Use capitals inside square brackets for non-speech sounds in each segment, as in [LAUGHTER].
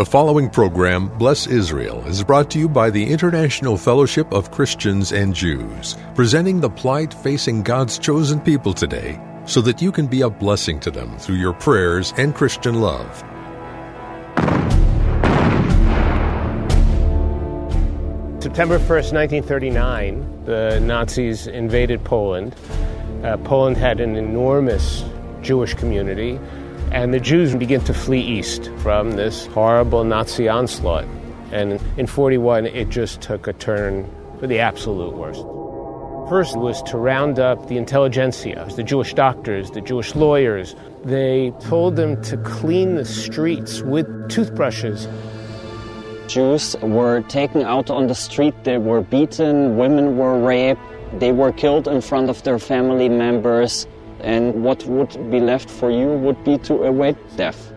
The following program, Bless Israel, is brought to you by the International Fellowship of Christians and Jews, presenting the plight facing God's chosen people today so that you can be a blessing to them through your prayers and Christian love. September 1st, 1939, the Nazis invaded Poland. Uh, Poland had an enormous Jewish community, and the Jews began to flee east from this horrible Nazi onslaught. And in 41, it just took a turn for the absolute worst. First was to round up the intelligentsia, the Jewish doctors, the Jewish lawyers. They told them to clean the streets with toothbrushes Jews were taken out on the street, they were beaten, women were raped, they were killed in front of their family members, and what would be left for you would be to await death.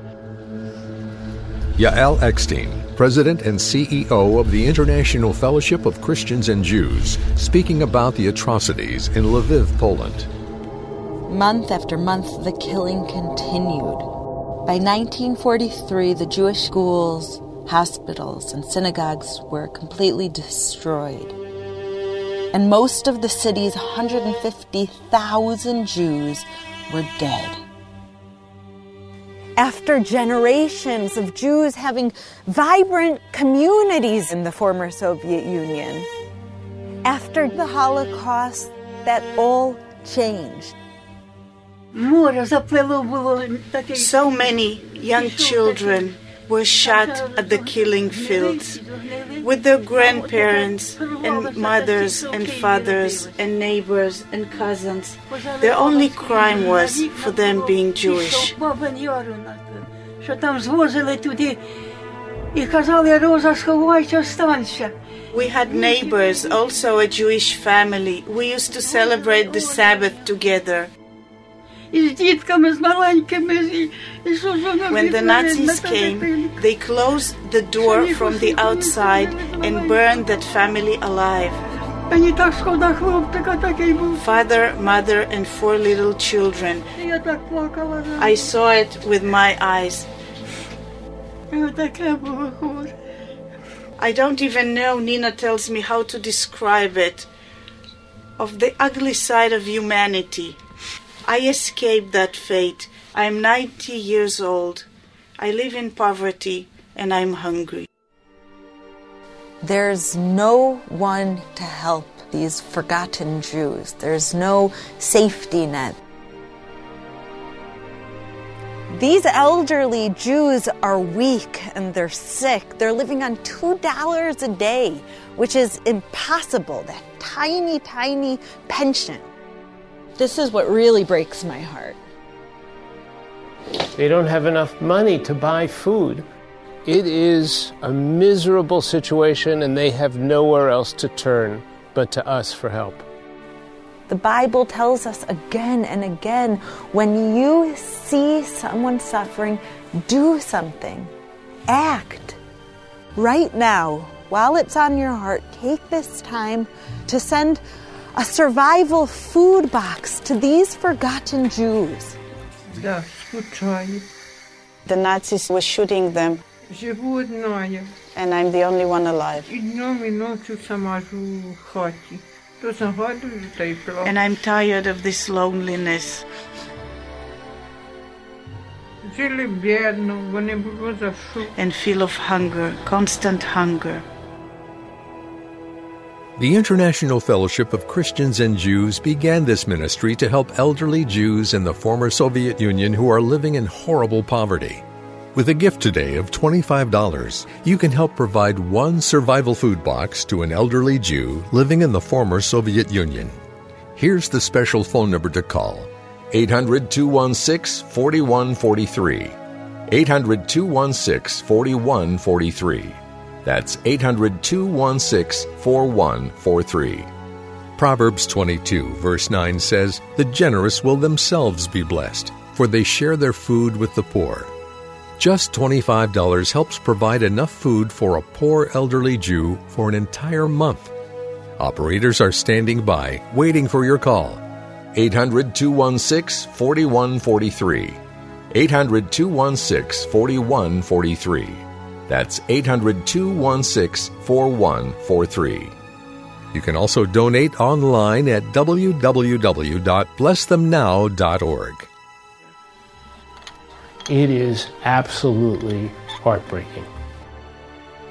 Yael Eckstein, President and CEO of the International Fellowship of Christians and Jews, speaking about the atrocities in Lviv, Poland. Month after month, the killing continued. By 1943, the Jewish schools, hospitals, and synagogues were completely destroyed. And most of the city's 150,000 Jews were dead. After generations of Jews having vibrant communities in the former Soviet Union, after the Holocaust, that all changed. So many young children were shot at the killing fields with their grandparents and mothers and fathers and neighbors and cousins. Their only crime was for them being Jewish. We had neighbors, also a Jewish family. We used to celebrate the Sabbath together. When the Nazis came, they closed the door from the outside and burned that family alive. Father, mother, and four little children. I saw it with my eyes. I don't even know, Nina tells me how to describe it, of the ugly side of humanity. I escaped that fate. I'm 90 years old. I live in poverty and I'm hungry. There's no one to help these forgotten Jews. There's no safety net. These elderly Jews are weak and they're sick. They're living on $2 a day, which is impossible. That tiny, tiny pension. This is what really breaks my heart. They don't have enough money to buy food. It is a miserable situation, and they have nowhere else to turn but to us for help. The Bible tells us again and again when you see someone suffering, do something. Act. Right now, while it's on your heart, take this time to send a survival food box to these forgotten Jews. The Nazis were shooting them, and I'm the only one alive. And I'm tired of this loneliness. And feel of hunger, constant hunger. The International Fellowship of Christians and Jews began this ministry to help elderly Jews in the former Soviet Union who are living in horrible poverty. With a gift today of $25, you can help provide one survival food box to an elderly Jew living in the former Soviet Union. Here's the special phone number to call 800 216 4143. 800 216 4143. That's 800 216 4143. Proverbs 22, verse 9 says, The generous will themselves be blessed, for they share their food with the poor. Just $25 helps provide enough food for a poor elderly Jew for an entire month. Operators are standing by, waiting for your call. 800 216 4143. 800 216 4143. That's 800 216 4143. You can also donate online at www.blessthemnow.org. It is absolutely heartbreaking.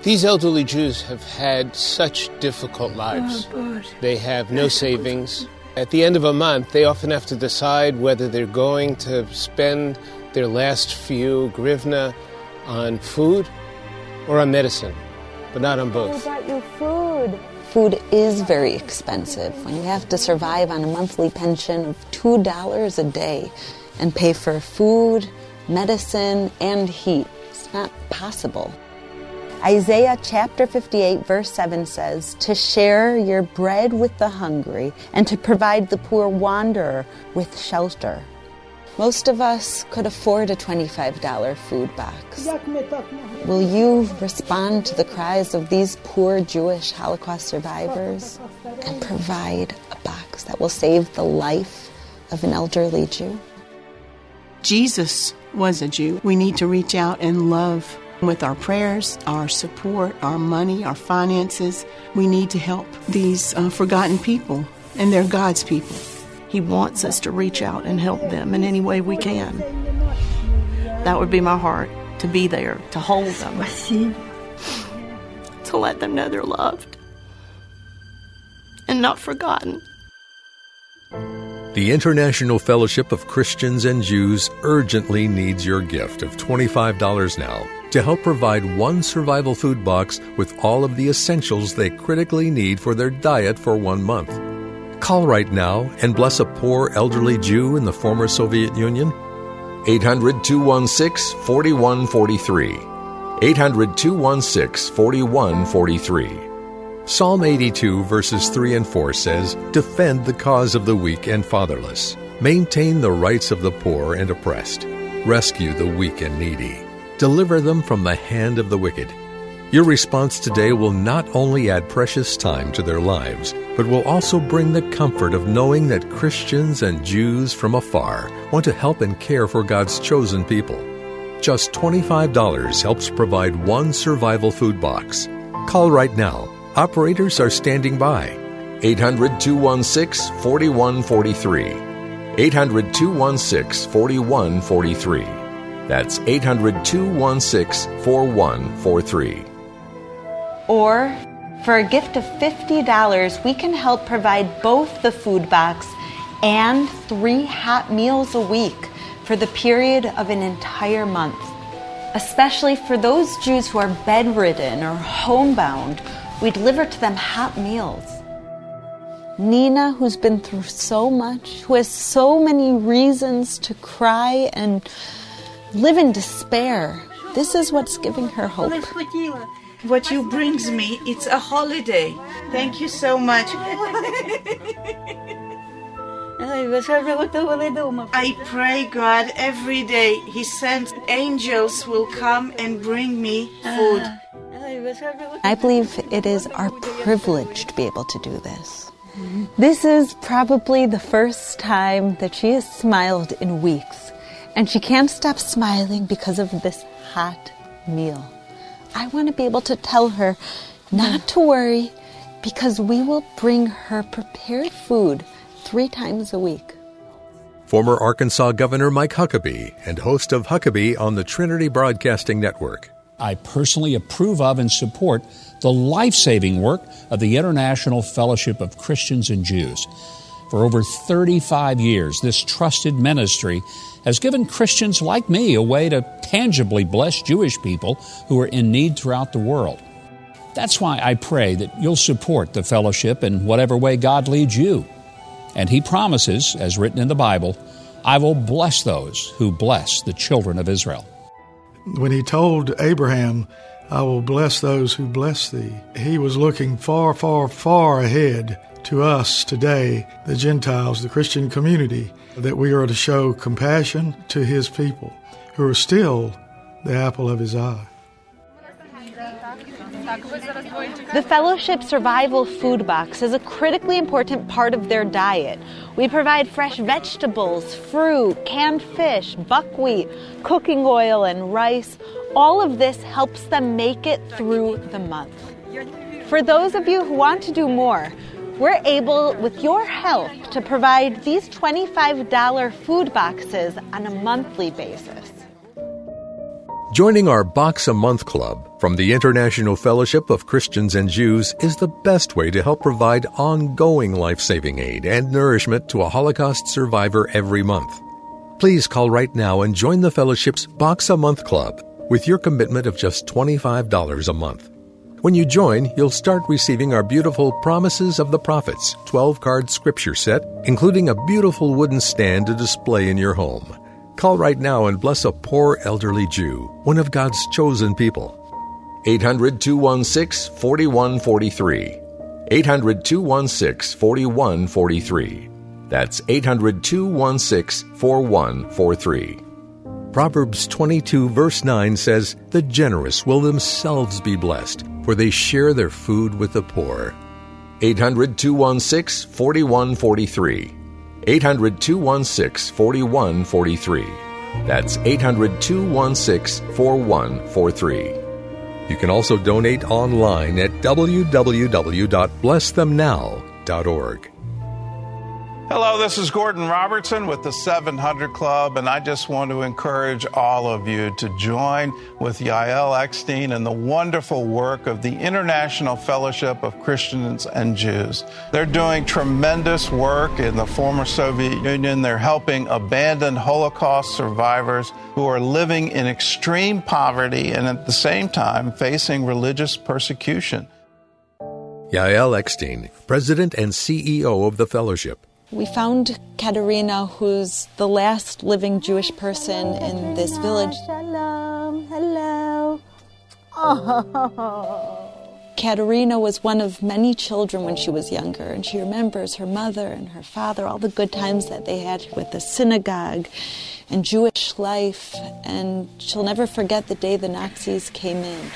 These elderly Jews have had such difficult lives. Oh, they have no savings. At the end of a month, they often have to decide whether they're going to spend their last few grivna on food or on medicine, but not on both. What about your food? Food is very expensive when you have to survive on a monthly pension of $2 a day and pay for food, medicine, and heat. It's not possible. Isaiah chapter 58, verse 7 says, To share your bread with the hungry and to provide the poor wanderer with shelter. Most of us could afford a $25 food box. Will you respond to the cries of these poor Jewish Holocaust survivors and provide a box that will save the life of an elderly Jew? Jesus was a Jew. We need to reach out and love with our prayers, our support, our money, our finances. We need to help these uh, forgotten people, and they're God's people. He wants us to reach out and help them in any way we can. That would be my heart to be there, to hold them, [LAUGHS] to let them know they're loved and not forgotten. The International Fellowship of Christians and Jews urgently needs your gift of $25 now to help provide one survival food box with all of the essentials they critically need for their diet for one month. Call right now and bless a poor elderly Jew in the former Soviet Union. 800 216 4143. 800 216 4143. Psalm 82, verses 3 and 4 says, Defend the cause of the weak and fatherless. Maintain the rights of the poor and oppressed. Rescue the weak and needy. Deliver them from the hand of the wicked. Your response today will not only add precious time to their lives, but will also bring the comfort of knowing that Christians and Jews from afar want to help and care for God's chosen people. Just $25 helps provide one survival food box. Call right now. Operators are standing by. 800 216 4143. 800 216 4143. That's 800 216 4143. Or, for a gift of $50, we can help provide both the food box and three hot meals a week for the period of an entire month. Especially for those Jews who are bedridden or homebound, we deliver to them hot meals. Nina, who's been through so much, who has so many reasons to cry and live in despair, this is what's giving her hope. What you brings me, it's a holiday. Thank you so much. [LAUGHS] I pray God every day. He sends angels will come and bring me food. I believe it is our privilege to be able to do this. This is probably the first time that she has smiled in weeks, and she can't stop smiling because of this hot meal. I want to be able to tell her not to worry because we will bring her prepared food three times a week. Former Arkansas Governor Mike Huckabee and host of Huckabee on the Trinity Broadcasting Network. I personally approve of and support the life saving work of the International Fellowship of Christians and Jews. For over 35 years, this trusted ministry has given Christians like me a way to tangibly bless Jewish people who are in need throughout the world. That's why I pray that you'll support the fellowship in whatever way God leads you. And He promises, as written in the Bible, I will bless those who bless the children of Israel. When he told Abraham, I will bless those who bless thee, he was looking far, far, far ahead to us today, the Gentiles, the Christian community, that we are to show compassion to his people who are still the apple of his eye. The Fellowship Survival Food Box is a critically important part of their diet. We provide fresh vegetables, fruit, canned fish, buckwheat, cooking oil, and rice. All of this helps them make it through the month. For those of you who want to do more, we're able, with your help, to provide these $25 food boxes on a monthly basis. Joining our Box a Month Club from the International Fellowship of Christians and Jews is the best way to help provide ongoing life saving aid and nourishment to a Holocaust survivor every month. Please call right now and join the Fellowship's Box a Month Club with your commitment of just $25 a month. When you join, you'll start receiving our beautiful Promises of the Prophets 12 card scripture set, including a beautiful wooden stand to display in your home. Call right now and bless a poor elderly Jew, one of God's chosen people. 800 216 4143. 800 216 4143. That's 800 216 4143. Proverbs 22, verse 9 says, The generous will themselves be blessed, for they share their food with the poor. 800 216 4143. 800 216 4143. That's 800 216 4143. You can also donate online at www.blessthemnow.org. Hello, this is Gordon Robertson with the 700 Club, and I just want to encourage all of you to join with Yael Eckstein in the wonderful work of the International Fellowship of Christians and Jews. They're doing tremendous work in the former Soviet Union. They're helping abandoned Holocaust survivors who are living in extreme poverty and at the same time facing religious persecution. Yael Eckstein, President and CEO of the Fellowship. We found Katerina, who's the last living Jewish person in this village. Shalom, hello. Oh. Katerina was one of many children when she was younger, and she remembers her mother and her father, all the good times that they had with the synagogue and Jewish life, and she'll never forget the day the Nazis came in.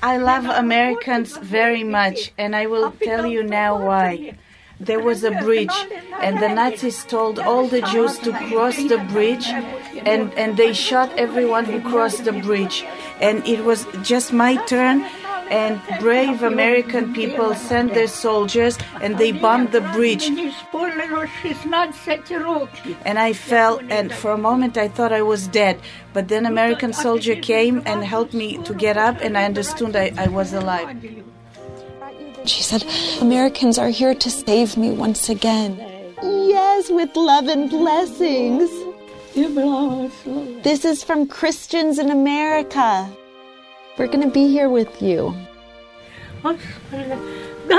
I love Americans very much, and I will tell you now why there was a bridge, and the Nazis told all the Jews to cross the bridge, and, and they shot everyone who crossed the bridge. And it was just my turn, and brave American people sent their soldiers, and they bombed the bridge. And I fell, and for a moment I thought I was dead. But then American soldier came and helped me to get up, and I understood I, I was alive. She said, Americans are here to save me once again. Yes, with love and blessings. This is from Christians in America. We're going to be here with you. I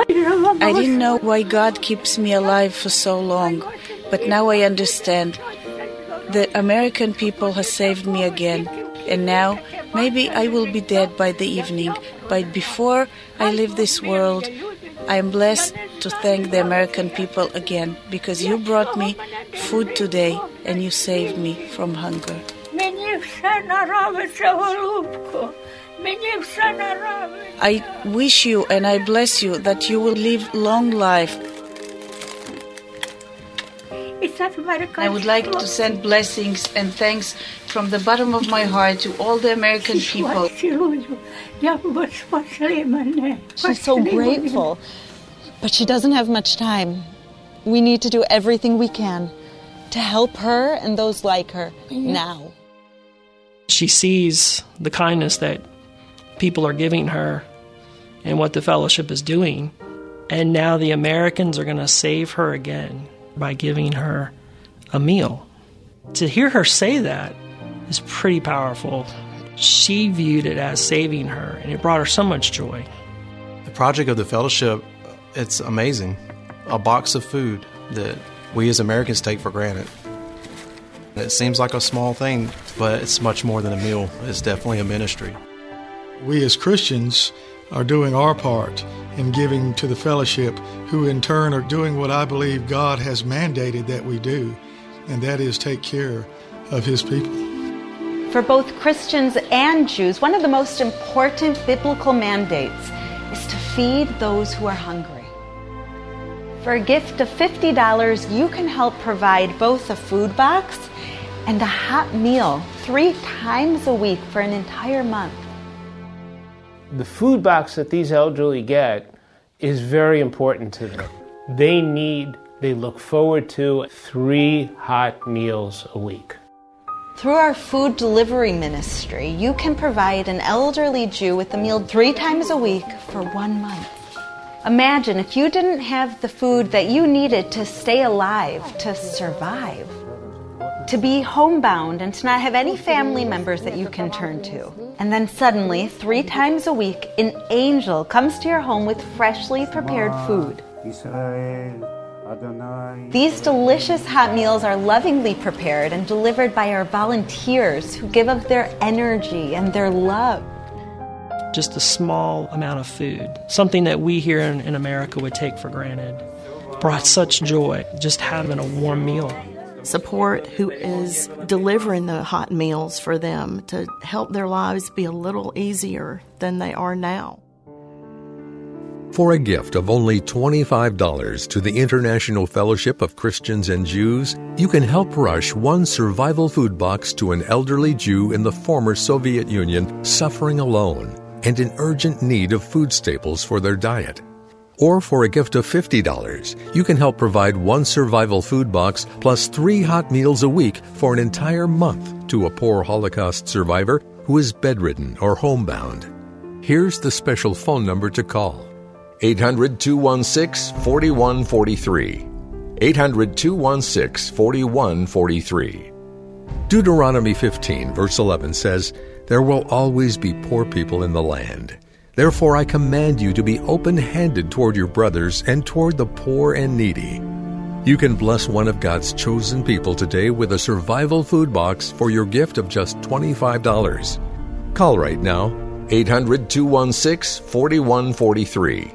didn't know why God keeps me alive for so long, but now I understand. The American people has saved me again, and now maybe I will be dead by the evening, but before I leave this world, I am blessed to thank the American people again because you brought me food today and you saved me from hunger. I wish you and I bless you that you will live long life. I would like to send blessings and thanks from the bottom of my heart to all the American people. She's so grateful, but she doesn't have much time. We need to do everything we can to help her and those like her now. She sees the kindness that people are giving her and what the fellowship is doing. And now the Americans are going to save her again by giving her a meal. To hear her say that is pretty powerful. She viewed it as saving her, and it brought her so much joy. The project of the fellowship, it's amazing. A box of food that we as Americans take for granted. It seems like a small thing, but it's much more than a meal. It's definitely a ministry. We as Christians are doing our part in giving to the fellowship, who in turn are doing what I believe God has mandated that we do, and that is take care of His people. For both Christians and Jews, one of the most important biblical mandates is to feed those who are hungry. For a gift of $50, you can help provide both a food box and a hot meal three times a week for an entire month. The food box that these elderly get is very important to them. They need, they look forward to three hot meals a week. Through our food delivery ministry, you can provide an elderly Jew with a meal three times a week for one month. Imagine if you didn't have the food that you needed to stay alive, to survive, to be homebound and to not have any family members that you can turn to. And then suddenly, three times a week, an angel comes to your home with freshly prepared food. These delicious hot meals are lovingly prepared and delivered by our volunteers who give of their energy and their love. Just a small amount of food, something that we here in, in America would take for granted, brought such joy just having a warm meal support who is delivering the hot meals for them to help their lives be a little easier than they are now. For a gift of only $25 to the International Fellowship of Christians and Jews, you can help rush one survival food box to an elderly Jew in the former Soviet Union suffering alone and in urgent need of food staples for their diet. Or for a gift of $50, you can help provide one survival food box plus three hot meals a week for an entire month to a poor Holocaust survivor who is bedridden or homebound. Here's the special phone number to call 800 216 4143. 800 216 4143. Deuteronomy 15, verse 11 says, there will always be poor people in the land. Therefore, I command you to be open handed toward your brothers and toward the poor and needy. You can bless one of God's chosen people today with a survival food box for your gift of just $25. Call right now 800 216 4143.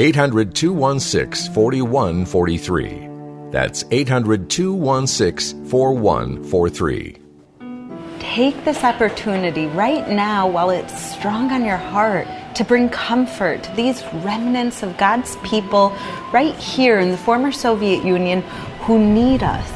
800 216 4143. That's 800 216 4143 take this opportunity right now while it's strong on your heart to bring comfort to these remnants of God's people right here in the former Soviet Union who need us.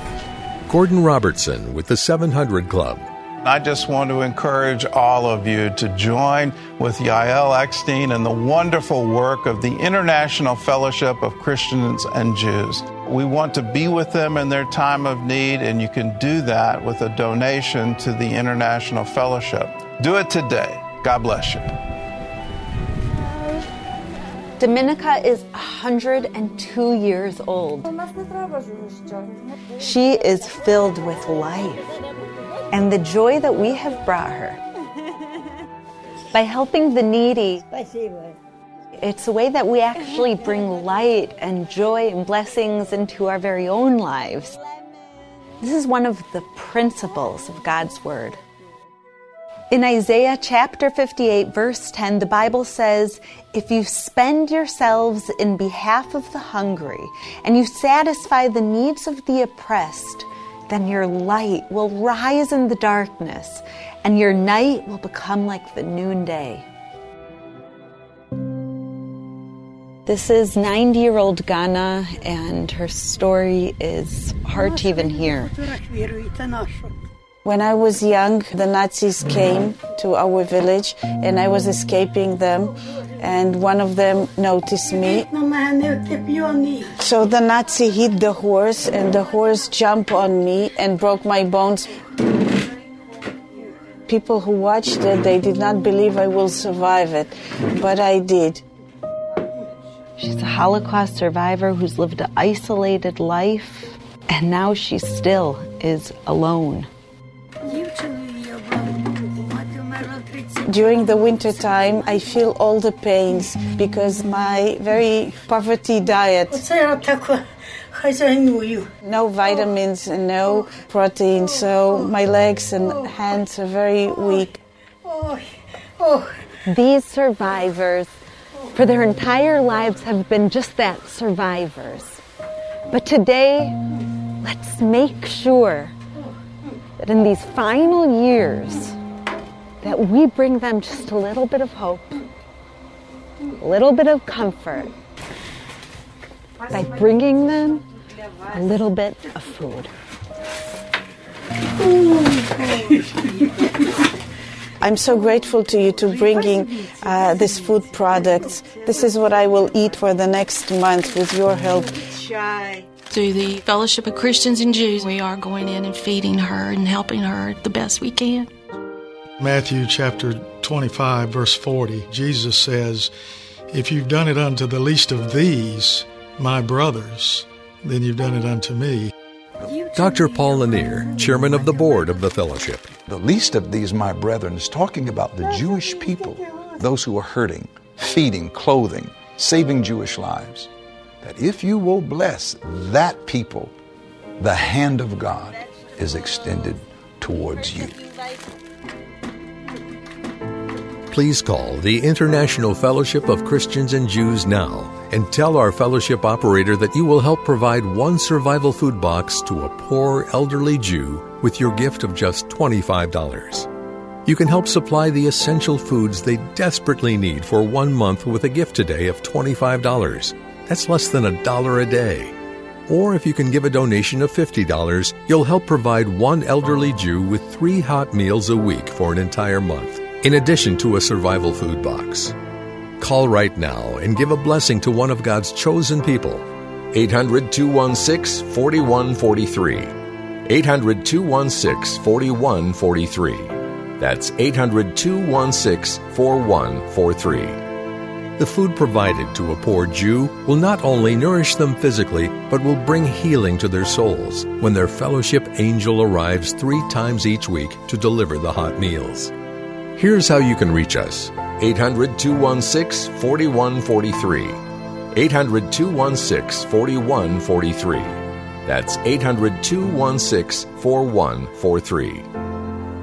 Gordon Robertson with the 700 Club. I just want to encourage all of you to join with Yael Eckstein and the wonderful work of the International Fellowship of Christians and Jews. We want to be with them in their time of need, and you can do that with a donation to the International Fellowship. Do it today. God bless you. Dominica is 102 years old. She is filled with life and the joy that we have brought her. By helping the needy, it's a way that we actually bring light and joy and blessings into our very own lives. This is one of the principles of God's Word. In Isaiah chapter 58, verse 10, the Bible says, If you spend yourselves in behalf of the hungry and you satisfy the needs of the oppressed, then your light will rise in the darkness, and your night will become like the noonday. This is 90 year old Ghana, and her story is hard to even hear. When I was young, the Nazis mm-hmm. came to our village and I was escaping them. And one of them noticed me. So the Nazi hit the horse, and the horse jumped on me and broke my bones. People who watched it, they did not believe I will survive it, but I did. She's a Holocaust survivor who's lived an isolated life, and now she still is alone. During the winter time, I feel all the pains because my very poverty diet No vitamins and no protein, so my legs and hands are very weak. These survivors, for their entire lives, have been just that survivors. But today, let's make sure that in these final years, that we bring them just a little bit of hope, a little bit of comfort by bringing them a little bit of food. [LAUGHS] I'm so grateful to you to bringing uh, this food products. This is what I will eat for the next month with your help. Through the Fellowship of Christians and Jews, we are going in and feeding her and helping her the best we can. Matthew chapter 25, verse 40, Jesus says, If you've done it unto the least of these, my brothers, then you've done it unto me. Dr. Paul Lanier, chairman of the board of the fellowship. The least of these, my brethren, is talking about the Jewish people, those who are hurting, feeding, clothing, saving Jewish lives. That if you will bless that people, the hand of God is extended towards you. Please call the International Fellowship of Christians and Jews now and tell our fellowship operator that you will help provide one survival food box to a poor elderly Jew with your gift of just $25. You can help supply the essential foods they desperately need for one month with a gift today of $25. That's less than a dollar a day. Or if you can give a donation of $50, you'll help provide one elderly Jew with three hot meals a week for an entire month, in addition to a survival food box. Call right now and give a blessing to one of God's chosen people. 800 216 4143. 800 216 4143. That's 800 216 4143. The food provided to a poor Jew will not only nourish them physically, but will bring healing to their souls when their fellowship angel arrives three times each week to deliver the hot meals. Here's how you can reach us 800 216 4143. 800 216 4143. That's 800 216 4143.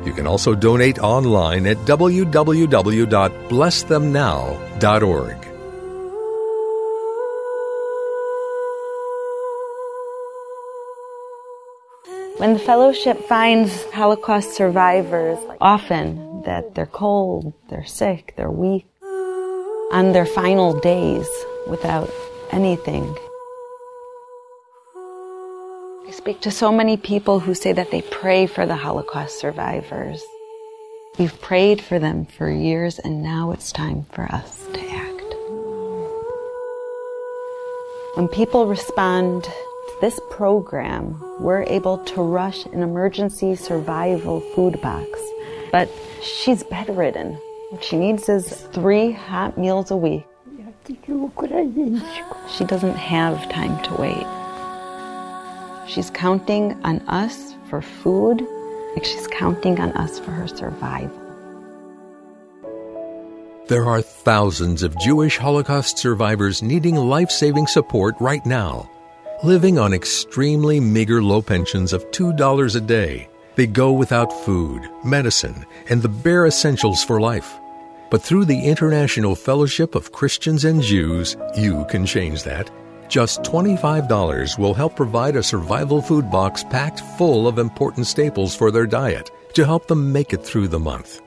You can also donate online at www.blessthemnow.org. When the fellowship finds Holocaust survivors, often that they're cold, they're sick, they're weak, on their final days without anything. I speak to so many people who say that they pray for the Holocaust survivors. We've prayed for them for years, and now it's time for us to act. When people respond to this program, we're able to rush an emergency survival food box. But she's bedridden. What she needs is three hot meals a week. She doesn't have time to wait. She's counting on us for food, like she's counting on us for her survival. There are thousands of Jewish Holocaust survivors needing life saving support right now. Living on extremely meager low pensions of $2 a day, they go without food, medicine, and the bare essentials for life. But through the International Fellowship of Christians and Jews, you can change that. Just $25 will help provide a survival food box packed full of important staples for their diet to help them make it through the month.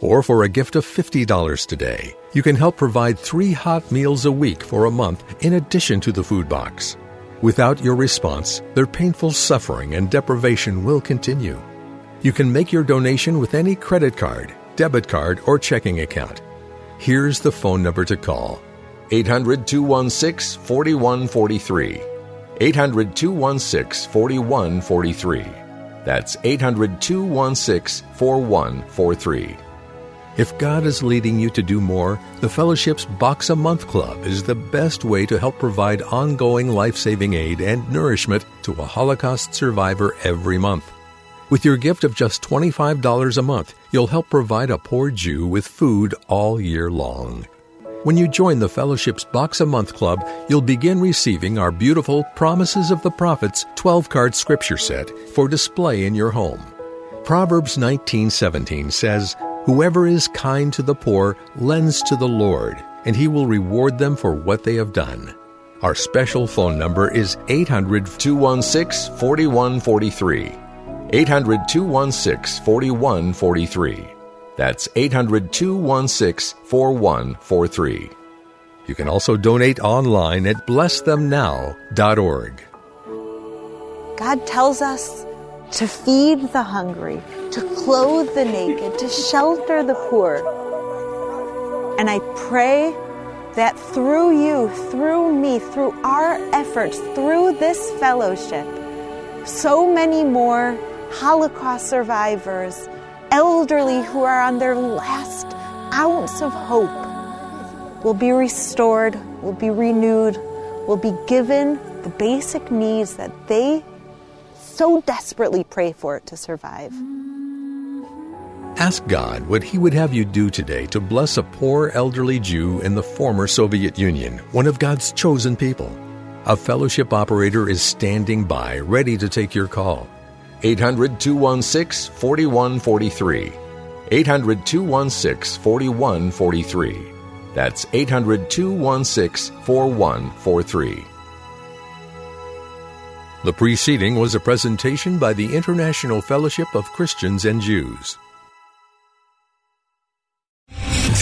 Or for a gift of $50 today, you can help provide three hot meals a week for a month in addition to the food box. Without your response, their painful suffering and deprivation will continue. You can make your donation with any credit card, debit card, or checking account. Here's the phone number to call 800 216 4143. 800 216 4143. That's 800 216 4143. If God is leading you to do more, the Fellowship's Box a Month Club is the best way to help provide ongoing life saving aid and nourishment to a Holocaust survivor every month. With your gift of just $25 a month, you'll help provide a poor Jew with food all year long. When you join the Fellowship's Box a Month Club, you'll begin receiving our beautiful Promises of the Prophets 12 card scripture set for display in your home. Proverbs 19:17 says, "Whoever is kind to the poor lends to the Lord, and he will reward them for what they have done." Our special phone number is 800 216 4143. 800 216 4143. That's 800 216 4143. You can also donate online at blessthemnow.org. God tells us to feed the hungry, to clothe the naked, to shelter the poor. And I pray that through you, through me, through our efforts, through this fellowship, so many more Holocaust survivors, elderly who are on their last ounce of hope will be restored, will be renewed, will be given the basic needs that they so desperately pray for to survive. Ask God what He would have you do today to bless a poor elderly Jew in the former Soviet Union, one of God's chosen people. A fellowship operator is standing by, ready to take your call. 800 216 4143. 800 216 4143. That's 800 216 4143. The preceding was a presentation by the International Fellowship of Christians and Jews.